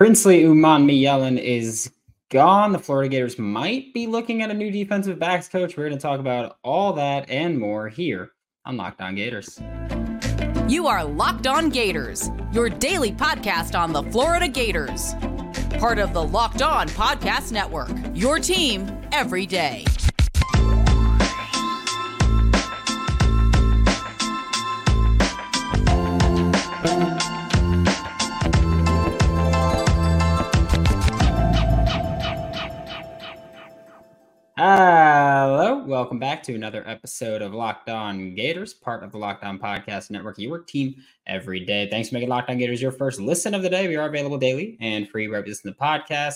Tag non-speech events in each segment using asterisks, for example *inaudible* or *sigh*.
Princely Uman Umanmielen is gone. The Florida Gators might be looking at a new defensive backs coach. We're going to talk about all that and more here on Locked On Gators. You are Locked On Gators, your daily podcast on the Florida Gators. Part of the Locked On Podcast Network, your team every day. Hello, welcome back to another episode of Locked On Gators, part of the Locked On Podcast Network, your work team every day. Thanks for making Locked On Gators your first listen of the day. We are available daily and free wherever you listen to the podcast.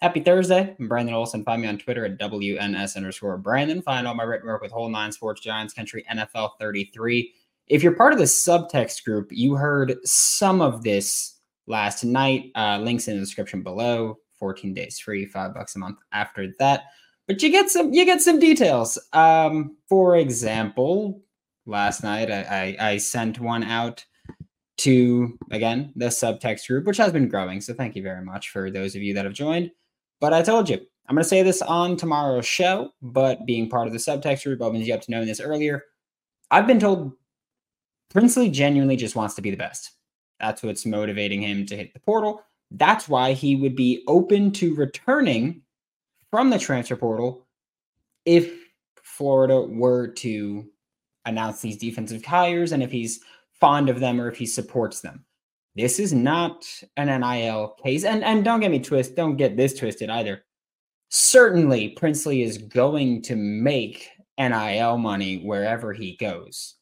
Happy Thursday. I'm Brandon Olsen. Find me on Twitter at WNS underscore Brandon. Find all my written work with Whole Nine Sports, Giants Country, NFL 33. If you're part of the subtext group, you heard some of this last night. Uh, links in the description below. 14 days free, five bucks a month after that but you get some you get some details. Um, for example, last night I, I, I sent one out to again the subtext group, which has been growing. So thank you very much for those of you that have joined. But I told you I'm going to say this on tomorrow's show. But being part of the subtext group opens you up to knowing this earlier. I've been told Princely genuinely just wants to be the best. That's what's motivating him to hit the portal. That's why he would be open to returning from the transfer portal if Florida were to announce these defensive hires and if he's fond of them or if he supports them. This is not an NIL case. And and don't get me twisted, don't get this twisted either. Certainly Princely is going to make NIL money wherever he goes.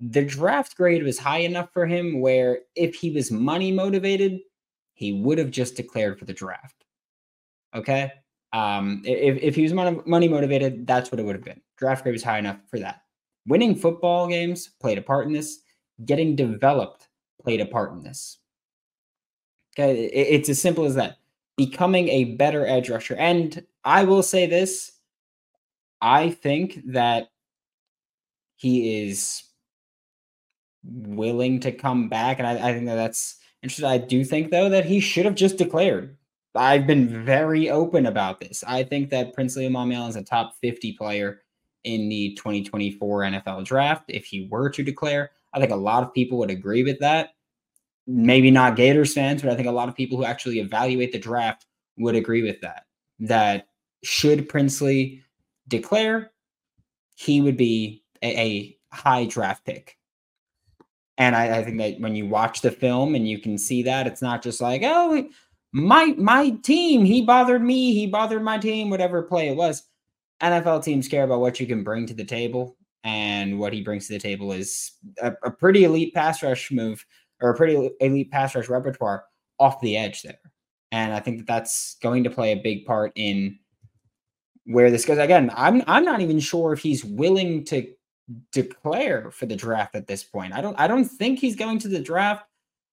The draft grade was high enough for him where if he was money motivated, he would have just declared for the draft. Okay? Um, if, if he was money motivated, that's what it would have been. Draft grade was high enough for that. Winning football games played a part in this. Getting developed played a part in this. Okay, it, it's as simple as that. Becoming a better edge rusher. And I will say this I think that he is willing to come back. And I, I think that that's interesting. I do think, though, that he should have just declared I've been very open about this. I think that Prince Princely Umanmielen is a top 50 player in the 2024 NFL draft. If he were to declare, I think a lot of people would agree with that. Maybe not Gators fans, but I think a lot of people who actually evaluate the draft would agree with that. That should Princely declare, he would be a, a high draft pick. And I, I, think that when you watch the film and you can see that, it's not just like, oh, my my team, he bothered me, he bothered my team, whatever play it was. NFL teams care about what you can bring to the table, and what he brings to the table is a, a pretty elite pass rush move or a pretty elite pass rush repertoire off the edge there. And I think that that's going to play a big part in where this goes. Again, I'm I'm not even sure if he's willing to declare for the draft at this point. I don't I don't think he's going to the draft.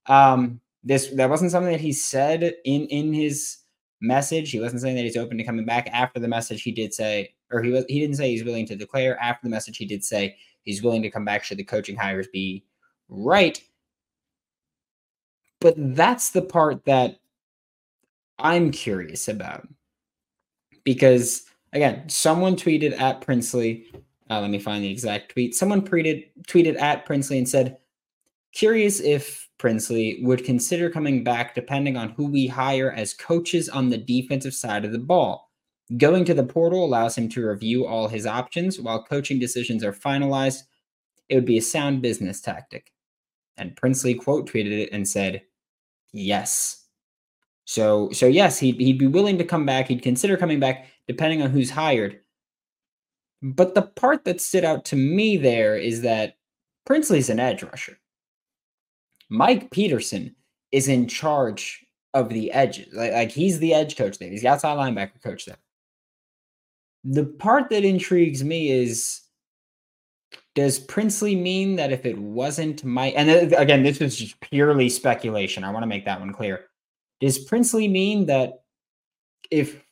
Um, this that wasn't something that he said in in his message. He wasn't saying that he's open to coming back. After the message, he did say, or he was he didn't say he's willing to declare. After the message, he did say he's willing to come back should the coaching hires be right. But that's the part that I'm curious about because again, someone tweeted at Princely. Uh, let me find the exact tweet. Someone tweeted tweeted at Princely and said, "Curious if Princely would consider coming back depending on who we hire as coaches on the defensive side of the ball. Going to the portal allows him to review all his options while coaching decisions are finalized. It would be a sound business tactic. And Princely quote tweeted it and said, "Yes." So so yes, he'd he'd be willing to come back. He'd consider coming back depending on who's hired. But the part that stood out to me there is that Princely's an edge rusher. Mike Peterson is in charge of the edges. Like, like he's the edge coach there. He's the outside linebacker coach there. The part that intrigues me is does Princely mean that if it wasn't Mike, and again, this is just purely speculation. I want to make that one clear. Does Princely mean that if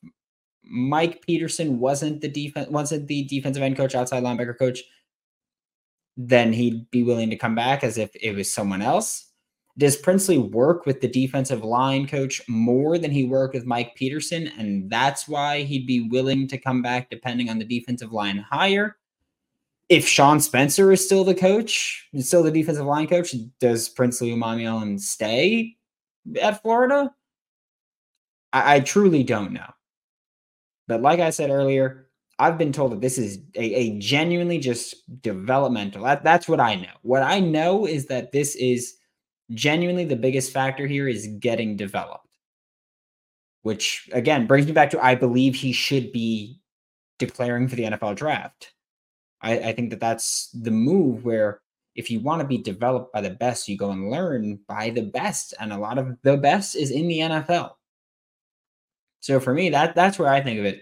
Mike Peterson wasn't the defense wasn't the defensive end coach, outside linebacker coach, then he'd be willing to come back as if it was someone else? Does Princely work with the defensive line coach more than he worked with Mike Peterson? And that's why he'd be willing to come back depending on the defensive line hire? If Sean Spencer is still the coach, still the defensive line coach, does Princely Umanmielen stay at Florida? I, I truly don't know. But like I said earlier, I've been told that this is a, a genuinely just developmental. That, that's what I know. What I know is that this is genuinely the biggest factor here is getting developed. Which again brings me back to I believe he should be declaring for the NFL draft. I, I think that that's the move where if you want to be developed by the best, you go and learn by the best, and a lot of the best is in the NFL. So for me, that that's where I think of it.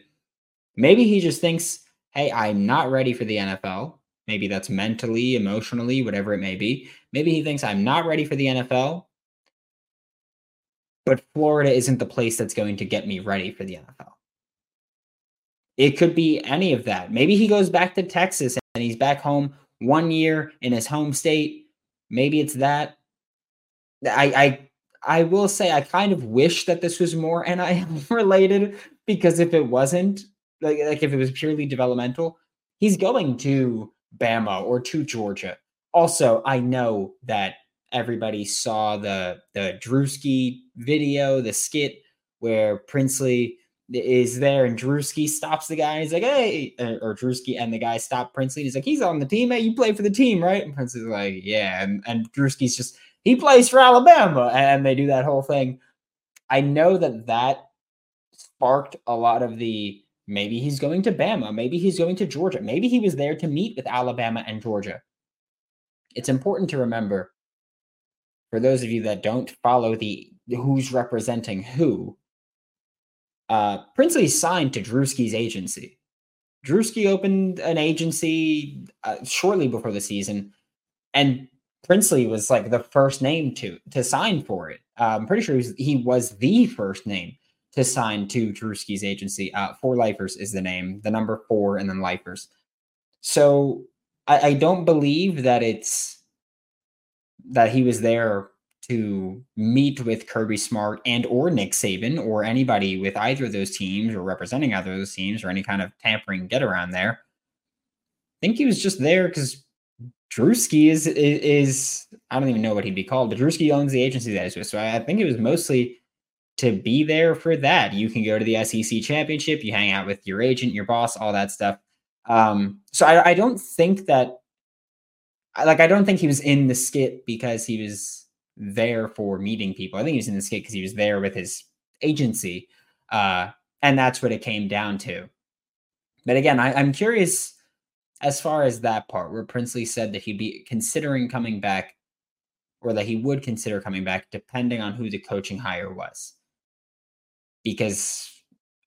Maybe he just thinks, "Hey, I'm not ready for the NFL." Maybe that's mentally, emotionally, whatever it may be. Maybe he thinks I'm not ready for the NFL. But Florida isn't the place that's going to get me ready for the NFL. It could be any of that. Maybe he goes back to Texas and he's back home one year in his home state. Maybe it's that. I I I will say I kind of wish that this was more *laughs* NIL related because if it wasn't, like, like if it was purely developmental, he's going to Bama or to Georgia. Also, I know that everybody saw the the Druski video, the skit where Princely is there and Druski stops the guy. And he's like, hey, or Druski and the guy stop Princely. He's like, he's on the team. Hey, you play for the team, right? And Princely's like, yeah. And, and Druski's just, he plays for Alabama. And they do that whole thing. I know that that sparked a lot of the maybe he's going to Bama. Maybe he's going to Georgia. Maybe he was there to meet with Alabama and Georgia. It's important to remember for those of you that don't follow the who's representing who, uh, Princely signed to Druski's agency. Druski opened an agency uh, shortly before the season, and Princely was like the first name to to sign for it. Uh, I'm pretty sure he was, he was the first name to sign to Druski's agency. Uh, four Lifers is the name, the number four, and then Lifers. So I, I don't believe that it's that he was there to meet with Kirby Smart and or Nick Saban or anybody with either of those teams or representing either of those teams or any kind of tampering get around there. I think he was just there because Druski is, is, is I don't even know what he'd be called, but Druski owns the agency that he's with. So I, I think it was mostly to be there for that. You can go to the SEC championship, you hang out with your agent, your boss, all that stuff. Um, so I, I don't think that like I don't think he was in the skit because he was there for meeting people. I think he was in the skit because he was there with his agency. Uh, and that's what it came down to. But again, I, I'm curious as far as that part where Princely said that he'd be considering coming back or that he would consider coming back depending on who the coaching hire was. Because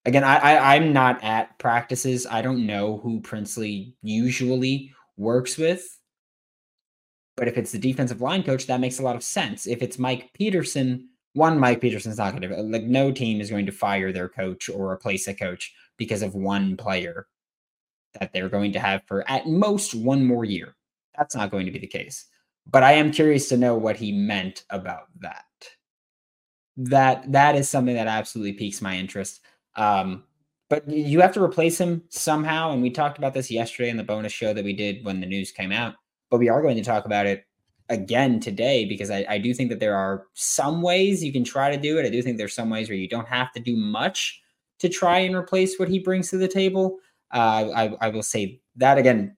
again, I, I I'm not at practices. I don't know who Princely usually works with. But if it's the defensive line coach, that makes a lot of sense. If it's Mike Peterson, one, Mike Peterson's not going to, like, no team is going to fire their coach or replace a coach because of one player that they're going to have for at most one more year. That's not going to be the case. But I am curious to know what he meant about that. That that is something that absolutely piques my interest. Um, but you have to replace him somehow, and we talked about this yesterday in the bonus show that we did when the news came out but we are going to talk about it again today because I, I do think that there are some ways you can try to do it. I do think there's some ways where you don't have to do much to try and replace what he brings to the table. Uh, I, I will say that again,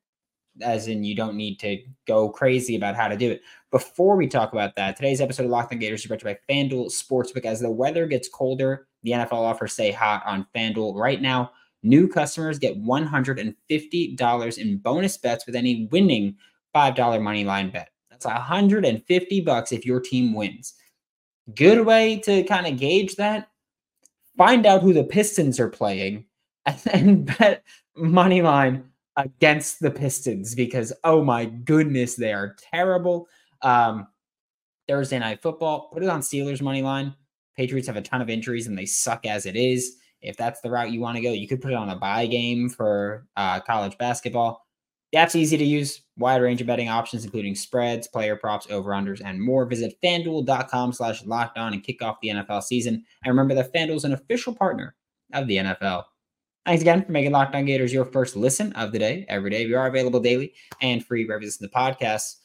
as in you don't need to go crazy about how to do it. Before we talk about that, today's episode of Locked On Gators is brought to you by FanDuel Sportsbook. As the weather gets colder, the NFL offers stay hot on FanDuel right now. New customers get $150 in bonus bets with any winning $5 money line bet. That's 150 bucks if your team wins. Good way to kind of gauge that. Find out who the Pistons are playing and then *laughs* bet money line against the Pistons because oh my goodness, they are terrible. Um, Thursday night football, put it on Steelers money line. Patriots have a ton of injuries and they suck as it is. If that's the route you want to go, you could put it on a buy game for uh, college basketball The app's easy to use, wide range of betting options, including spreads, player props, over-unders, and more. Visit fanduel.com slash locked on and kick off the NFL season. And remember that FanDuel is an official partner of the NFL. Thanks again for making Locked On Gators your first listen of the day every day. We are available daily and free wherever you listen to podcasts.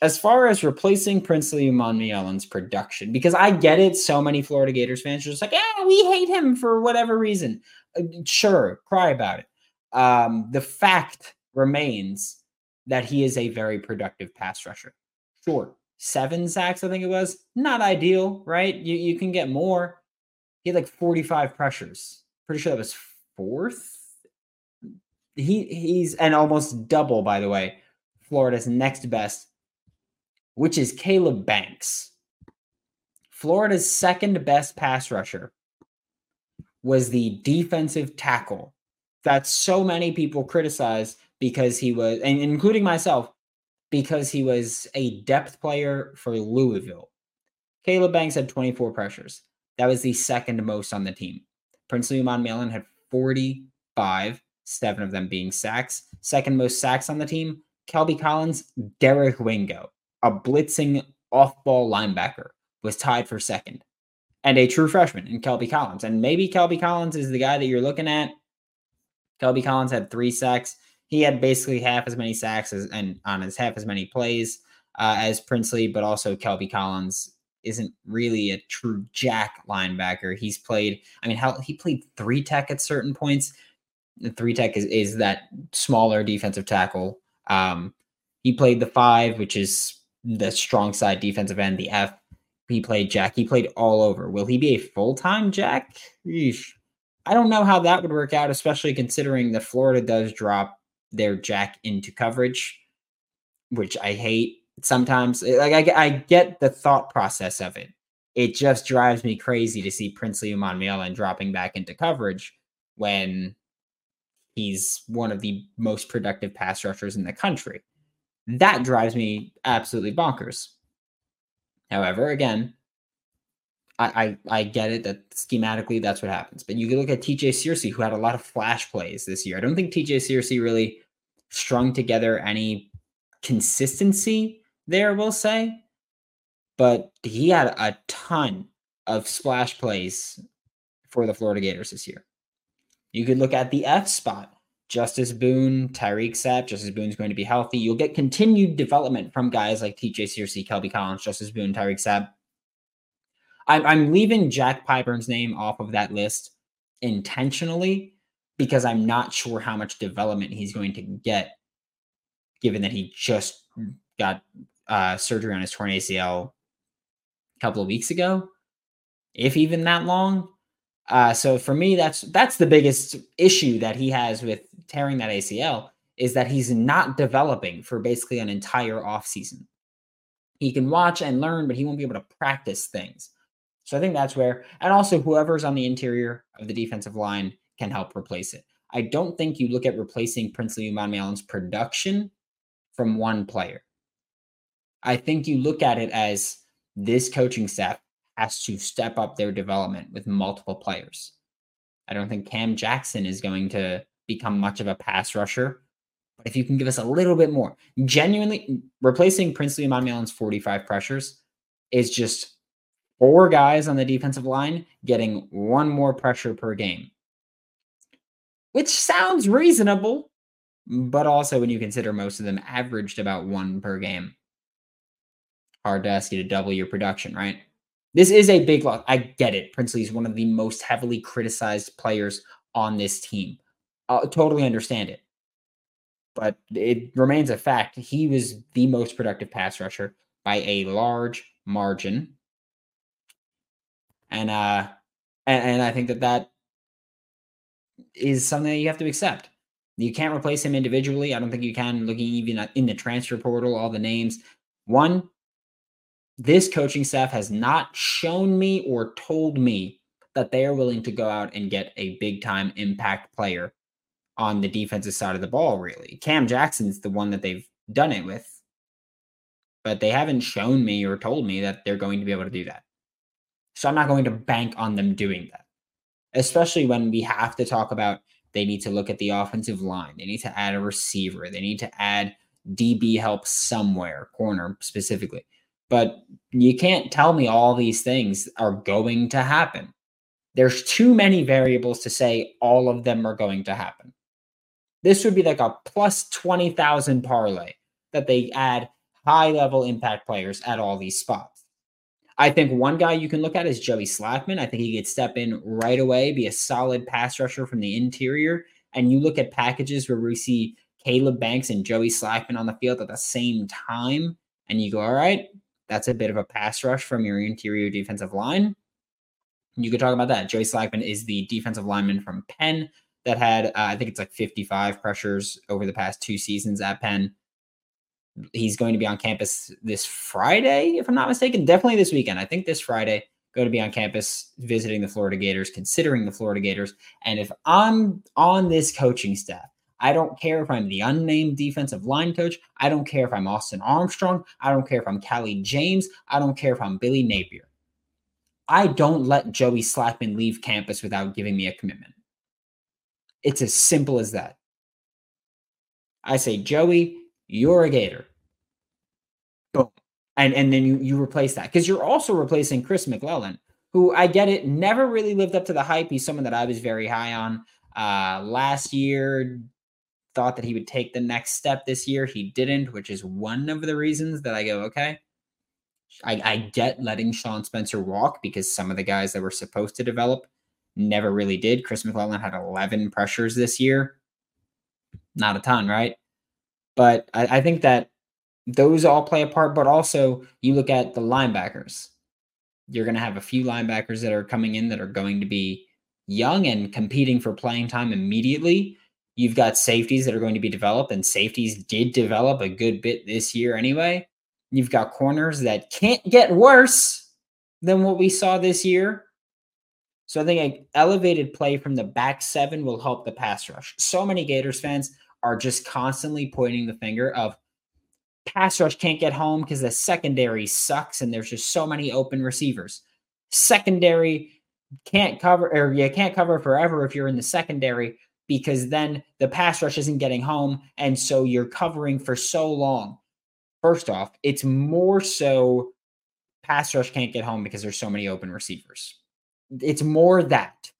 As far as replacing Princely Umanmielen's production, because I get it, so many Florida Gators fans are just like, yeah, we hate him for whatever reason. Uh, sure, cry about it. Um, the fact remains that he is a very productive pass rusher. Sure, seven sacks, I think it was. Not ideal, right? You you can get more. He had like 45 pressures. Pretty sure that was fourth. He he's and almost double, by the way, Florida's next best, which is Caleb Banks. Florida's second best pass rusher was the defensive tackle that so many people criticize because he was, and including myself, because he was a depth player for Louisville. Caleb Banks had 24 pressures. That was the second most on the team. Prince Princely Umanmielen had 45, seven of them being sacks. Second most sacks on the team, Kelby Collins, Derek Wingo, a blitzing off ball linebacker, was tied for second. And a true freshman in Kelby Collins. And maybe Kelby Collins is the guy that you're looking at. Kelby Collins had three sacks. He had basically half as many sacks as, and on his half as many plays uh, as Princely, but also Kelby Collins isn't really a true jack linebacker. He's played, I mean, how he played three tech at certain points. The three tech is, is that smaller defensive tackle. Um, he played the five, which is the strong side defensive end, the F. He played Jack. He played all over. Will he be a full time Jack? Eesh. I don't know how that would work out, especially considering that Florida does drop their Jack into coverage, which I hate sometimes eh, like I, I get the thought process of it. It just drives me crazy to see Princely Umanmielen dropping back into coverage when he's one of the most productive pass rushers in the country. That drives me absolutely bonkers. However, again, I, I, I get it that schematically that's what happens. But you can look at TJ Searcy, who had a lot of flash plays this year. I don't think TJ Searcy really strung together any consistency there, we'll say. But he had a ton of splash plays for the Florida Gators this year. You could look at the F spot. Justus Boone, Tyreak Sapp, Justus Boone's going to be healthy. You'll get continued development from guys like TJ Searcy, Kelby Collins, Justus Boone, Tyreak Sapp. I'm, I'm leaving Jack Pyburn's name off of that list intentionally because I'm not sure how much development he's going to get, given that he just got uh, surgery on his torn ACL a couple of weeks ago, if even that long. Uh, so for me, that's that's the biggest issue that he has with tearing that ACL is that he's not developing for basically an entire offseason. He can watch and learn, but he won't be able to practice things. So I think that's where, and also whoever's on the interior of the defensive line can help replace it. I don't think you look at replacing Prince Princely Umanmielen's production from one player. I think you look at it as this coaching staff has to step up their development with multiple players. I don't think Cam Jackson is going to become much of a pass rusher, but if you can give us a little bit more, genuinely replacing Princely Umanmielen's 45 pressures is just four guys on the defensive line getting one more pressure per game, which sounds reasonable, but also when you consider most of them averaged about one per game hard to ask you to double your production, right? This is a big loss. I get it. Princely is one of the most heavily criticized players on this team. I totally understand it. But it remains a fact. He was the most productive pass rusher by a large margin. And uh and, and I think that that is something that you have to accept. You can't replace him individually. I don't think you can. Looking even in the transfer portal, all the names. One, this coaching staff has not shown me or told me that they are willing to go out and get a big time impact player on the defensive side of the ball, really. Cam Jackson's the one that they've done it with, but they haven't shown me or told me that they're going to be able to do that. So I'm not going to bank on them doing that, especially when we have to talk about They need to look at the offensive line. They need to add a receiver. They need to add DB help somewhere, corner specifically. But you can't tell me all these things are going to happen. There's too many variables to say all of them are going to happen. This would be like a plus 20,000 parlay that they add high level impact players at all these spots. I think one guy you can look at is Joey Slackman. I think he could step in right away, be a solid pass rusher from the interior. And you look at packages where we see Caleb Banks and Joey Slackman on the field at the same time, and you go, all right, that's a bit of a pass rush from your interior defensive line. You could talk about that. Joey Slackman is the defensive lineman from Penn that had, uh, I think it's like 55 pressures over the past two seasons at Penn. He's going to be on campus this Friday, if I'm not mistaken. Definitely this weekend. I think this Friday, going to be on campus visiting the Florida Gators, considering the Florida Gators. And if I'm on this coaching staff, I don't care if I'm the unnamed defensive line coach. I don't care if I'm Austin Armstrong. I don't care if I'm Callie James. I don't care if I'm Billy Napier. I don't let Joey Slackman leave campus without giving me a commitment. It's as simple as that. I say, Joey, you're a Gator. Boom. And, and then you, you replace that because you're also replacing Chris McClellan, who I get it, never really lived up to the hype. He's someone that I was very high on uh, last year. Thought that he would take the next step this year. He didn't, which is one of the reasons that I go, okay, I, I get letting Sean Spencer walk because some of the guys that were supposed to develop never really did. Chris McClellan had 11 pressures this year. Not a ton, right? But I, I think that those all play a part. But also, you look at the linebackers. You're going to have a few linebackers that are coming in that are going to be young and competing for playing time immediately. You've got safeties that are going to be developed, and safeties did develop a good bit this year anyway. You've got corners that can't get worse than what we saw this year. So I think an elevated play from the back seven will help the pass rush. So many Gators fans are just constantly pointing the finger of pass rush can't get home because the secondary sucks and there's just so many open receivers. Secondary can't cover or you can't cover forever if you're in the secondary because then the pass rush isn't getting home and so you're covering for so long. First off, it's more so pass rush can't get home because there's so many open receivers. It's more that.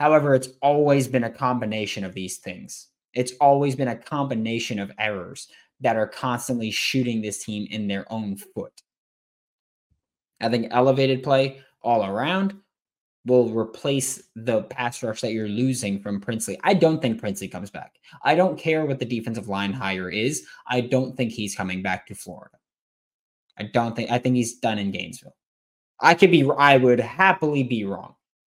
However, it's always been a combination of these things. It's always been a combination of errors that are constantly shooting this team in their own foot. I think elevated play all around will replace the pass rush that you're losing from Princely. I don't think Princely comes back. I don't care what the defensive line hire is. I don't think he's coming back to Florida. I don't think I think he's done in Gainesville. I could be I would happily be wrong,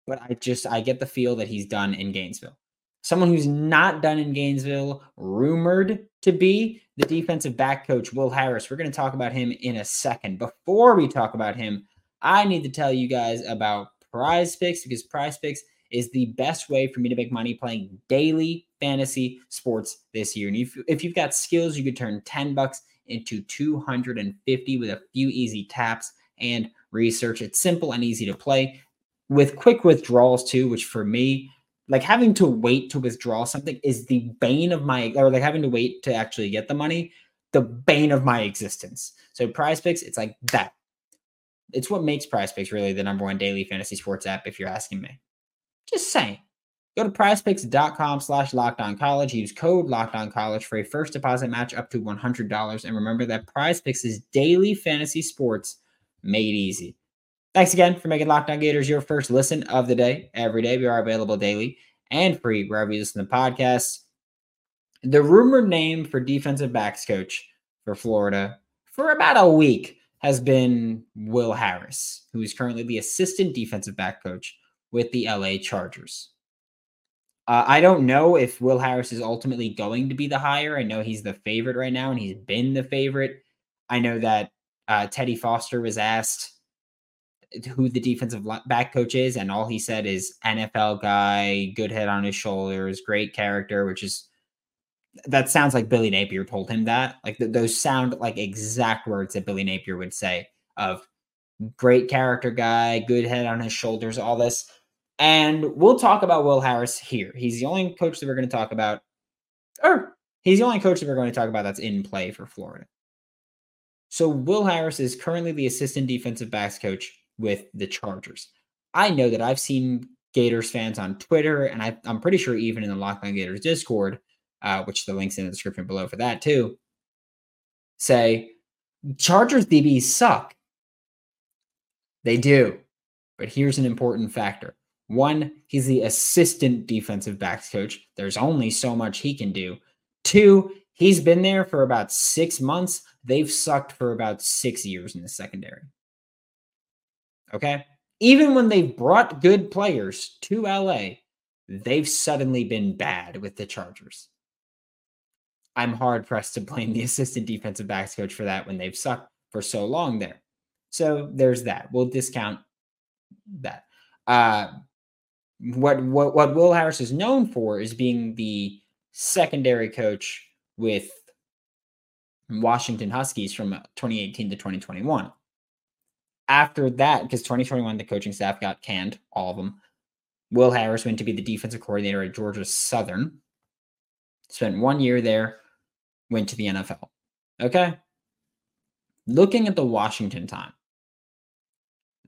but I just I get the feel that he's done in Gainesville. Someone who's not done in Gainesville, rumored to be the defensive back coach Will Harris. We're going to talk about him in a second. Before we talk about him, I need to tell you guys about Prize Picks because Prize Picks is the best way for me to make money playing daily fantasy sports this year. And if, if you've got skills, you could turn 10 bucks into 250 with a few easy taps and research. It's simple and easy to play with quick withdrawals too, which for me, like having to wait to withdraw something is the bane of my, or like having to wait to actually get the money, the bane of my existence. So prize picks, it's like that. It's what makes prize picks really the number one daily fantasy sports app, if you're asking me. Just saying. Go to prizepicks.com slash college. Use code college for a first deposit match up to $100. And remember that prize picks is daily fantasy sports made easy. Thanks again for making Locked On Gators your first listen of the day. Every day we are available daily and free wherever you listen to podcasts. The rumored name for defensive backs coach for Florida for about a week has been Will Harris, who is currently the assistant defensive back coach with the LA Chargers. Uh, I don't know if Will Harris is ultimately going to be the hire. I know he's the favorite right now, and he's been the favorite. I know that uh, Teddy Foster was asked who the defensive back coach is, and all he said is NFL guy, good head on his shoulders, great character, which is that sounds like Billy Napier told him that. Like th- those sound like exact words that Billy Napier would say of great character guy, good head on his shoulders, all this. And we'll talk about Will Harris here. He's the only coach that we're going to talk about, or he's the only coach that we're going to talk about that's in play for Florida. So Will Harris is currently the assistant defensive backs coach with the Chargers. I know that I've seen Gators fans on Twitter, and I, am pretty sure even in the Locked On Gators Discord, uh, which the link's in the description below for that too, say Chargers DBs suck. They do. But here's an important factor. One, he's the assistant defensive backs coach. There's only so much he can do. Two, he's been there for about six months. They've sucked for about six years in the secondary. Okay. Even when they've brought good players to LA, they've suddenly been bad with the Chargers. I'm hard pressed to blame the *laughs* assistant defensive backs coach for that when they've sucked for so long there. So there's that. We'll discount that. Uh, what what what Will Harris is known for is being the secondary coach with Washington Huskies from 2018 to 2021. After that, because 2021 the coaching staff got canned, all of them. Will Harris went to be the defensive coordinator at Georgia Southern. Spent one year there, went to the NFL. Okay. Looking at the Washington time,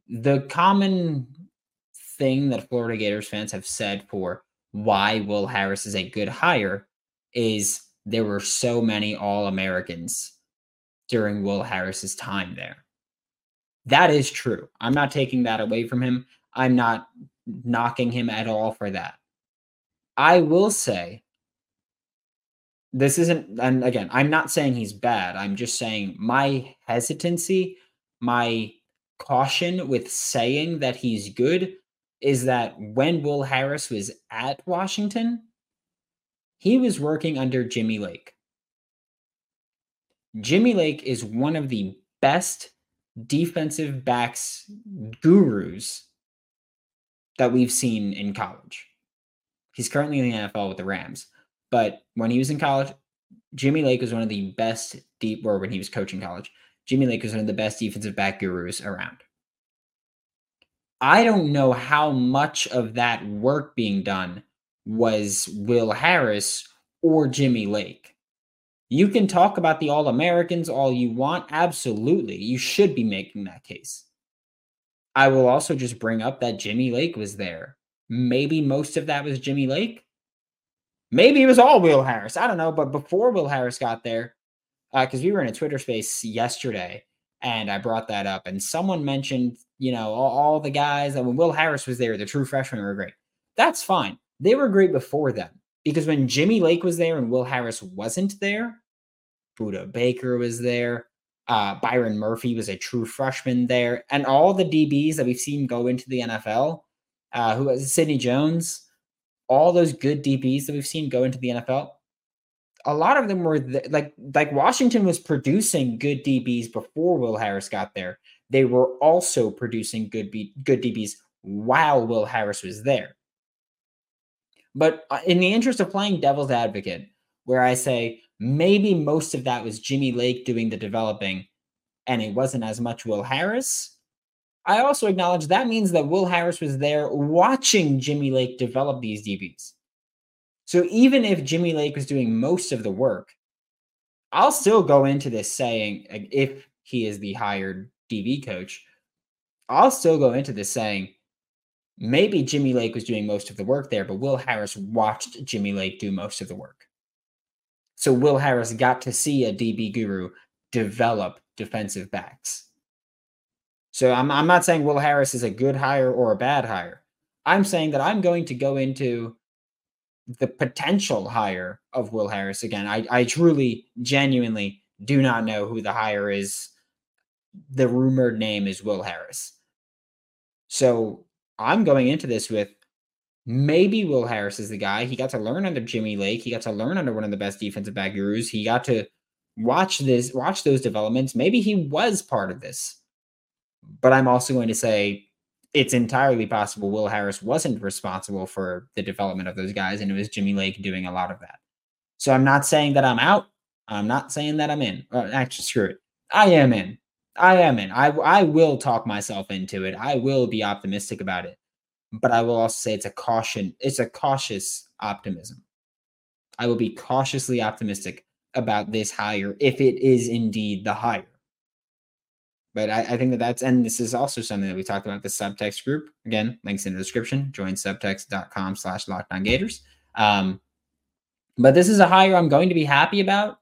the common thing that Florida Gators fans have said for why Will Harris is a good hire is there were so many All Americans during Will Harris's time there. That is true. I'm not taking that away from him. I'm not knocking him at all for that. I will say this isn't, and again, I'm not saying he's bad. I'm just saying my hesitancy, my caution with saying that he's good is that when Will Harris was at Washington, he was working under Jimmy Lake. Jimmy Lake is one of the best defensive backs gurus that we've seen in college. He's currently in the NFL with the Rams, but when he was in college, Jimmy Lake was one of the best deep, or when he was coaching college, Jimmy Lake was one of the best defensive back gurus around. I don't know how much of that work being done was Will Harris or Jimmy Lake. You can talk about the All Americans all you want. Absolutely. You should be making that case. I will also just bring up that Jimmy Lake was there. Maybe most of that was Jimmy Lake. Maybe it was all Will Harris. I don't know. But before Will Harris got there, because uh, we were in a Twitter space yesterday and I brought that up, and someone mentioned, you know, all, all the guys that when Will Harris was there, the true freshmen were great. That's fine. They were great before them because when Jimmy Lake was there and Will Harris wasn't there, Budda Baker was there. Uh, Byron Murphy was a true freshman there, and all the DBs that we've seen go into the NFL, uh, who was Sidney Jones, all those good DBs that we've seen go into the NFL, a lot of them were the, like like Washington was producing good DBs before Will Harris got there. They were also producing good B, good DBs while Will Harris was there. But uh, in the interest of playing devil's advocate, where I say maybe most of that was Jimmy Lake doing the developing and it wasn't as much Will Harris, I also acknowledge that means that Will Harris was there watching Jimmy Lake develop these DBs. So even if Jimmy Lake was doing most of the work, I'll still go into this saying, if he is the hired DB coach, I'll still go into this saying, maybe Jimmy Lake was doing most of the work there, but Will Harris watched Jimmy Lake do most of the work. So Will Harris got to see a DB guru develop defensive backs. So I'm, I'm not saying Will Harris is a good hire or a bad hire. I'm saying that I'm going to go into the potential hire of Will Harris again. I, I truly, genuinely do not know who the hire is. The rumored name is Will Harris. So I'm going into this with maybe Will Harris is the guy. He got to learn under Jimmy Lake. He got to learn under one of the best defensive back gurus. He got to watch this, watch those developments. Maybe he was part of this. But I'm also going to say it's entirely possible Will Harris wasn't responsible for the development of those guys, and it was Jimmy Lake doing a lot of that. So I'm not saying that I'm out. I'm not saying that I'm in. Uh, actually, screw it. I am in. I am in. I I will talk myself into it. I will be optimistic about it. but I will also say it's a caution. It's a cautious optimism. I will be cautiously optimistic about this hire if it is indeed the hire. But I, I, think that that's, and this is also something that we talked about the subtext group. Again, links in the description. Join subtext.com slash lockdown gators. Um, but this is a hire I'm going to be happy about.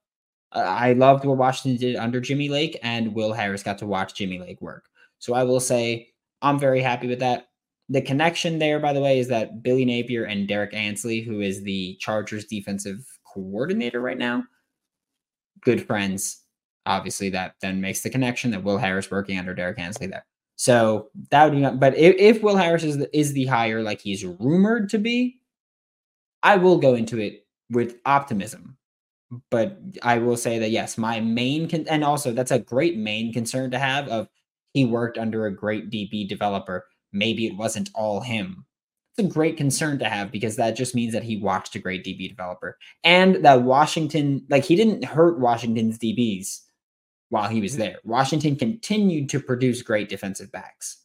Uh, I loved what Washington did under Jimmy Lake, and Will Harris got to watch Jimmy Lake work. So I will say I'm very happy with that. The connection there, by the way, is that Billy Napier and Derrick Ansley, who is the Chargers defensive coordinator right now, good friends. Obviously, that then makes the connection that Will Harris working under Derrick Ansley there. So that would be, but if, if Will Harris is the, is the hire like he's rumored to be, I will go into it with optimism. But I will say that yes, my main con- and also that's a great main concern to have of he worked under a great DB developer. Maybe it wasn't all him. It's a great concern to have because that just means that he watched a great DB developer and that Washington, like he didn't hurt Washington's DBs while he was there. Washington continued to produce great defensive backs.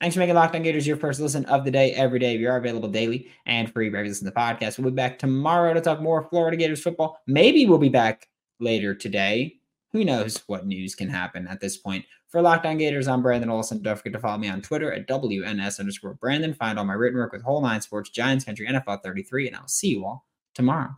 Thanks for making Locked On Gators your first listen of the day every day. We are available daily and free wherever you listen to the podcast. We'll be back tomorrow to talk more Florida Gators football. Maybe we'll be back later today. Who knows what news can happen at this point. For Locked On Gators, I'm Brandon Olsen. Don't forget to follow me on Twitter at WNS underscore Brandon. Find all my written work with Whole Nine Sports, Giants Country, NFL 33, and I'll see you all tomorrow.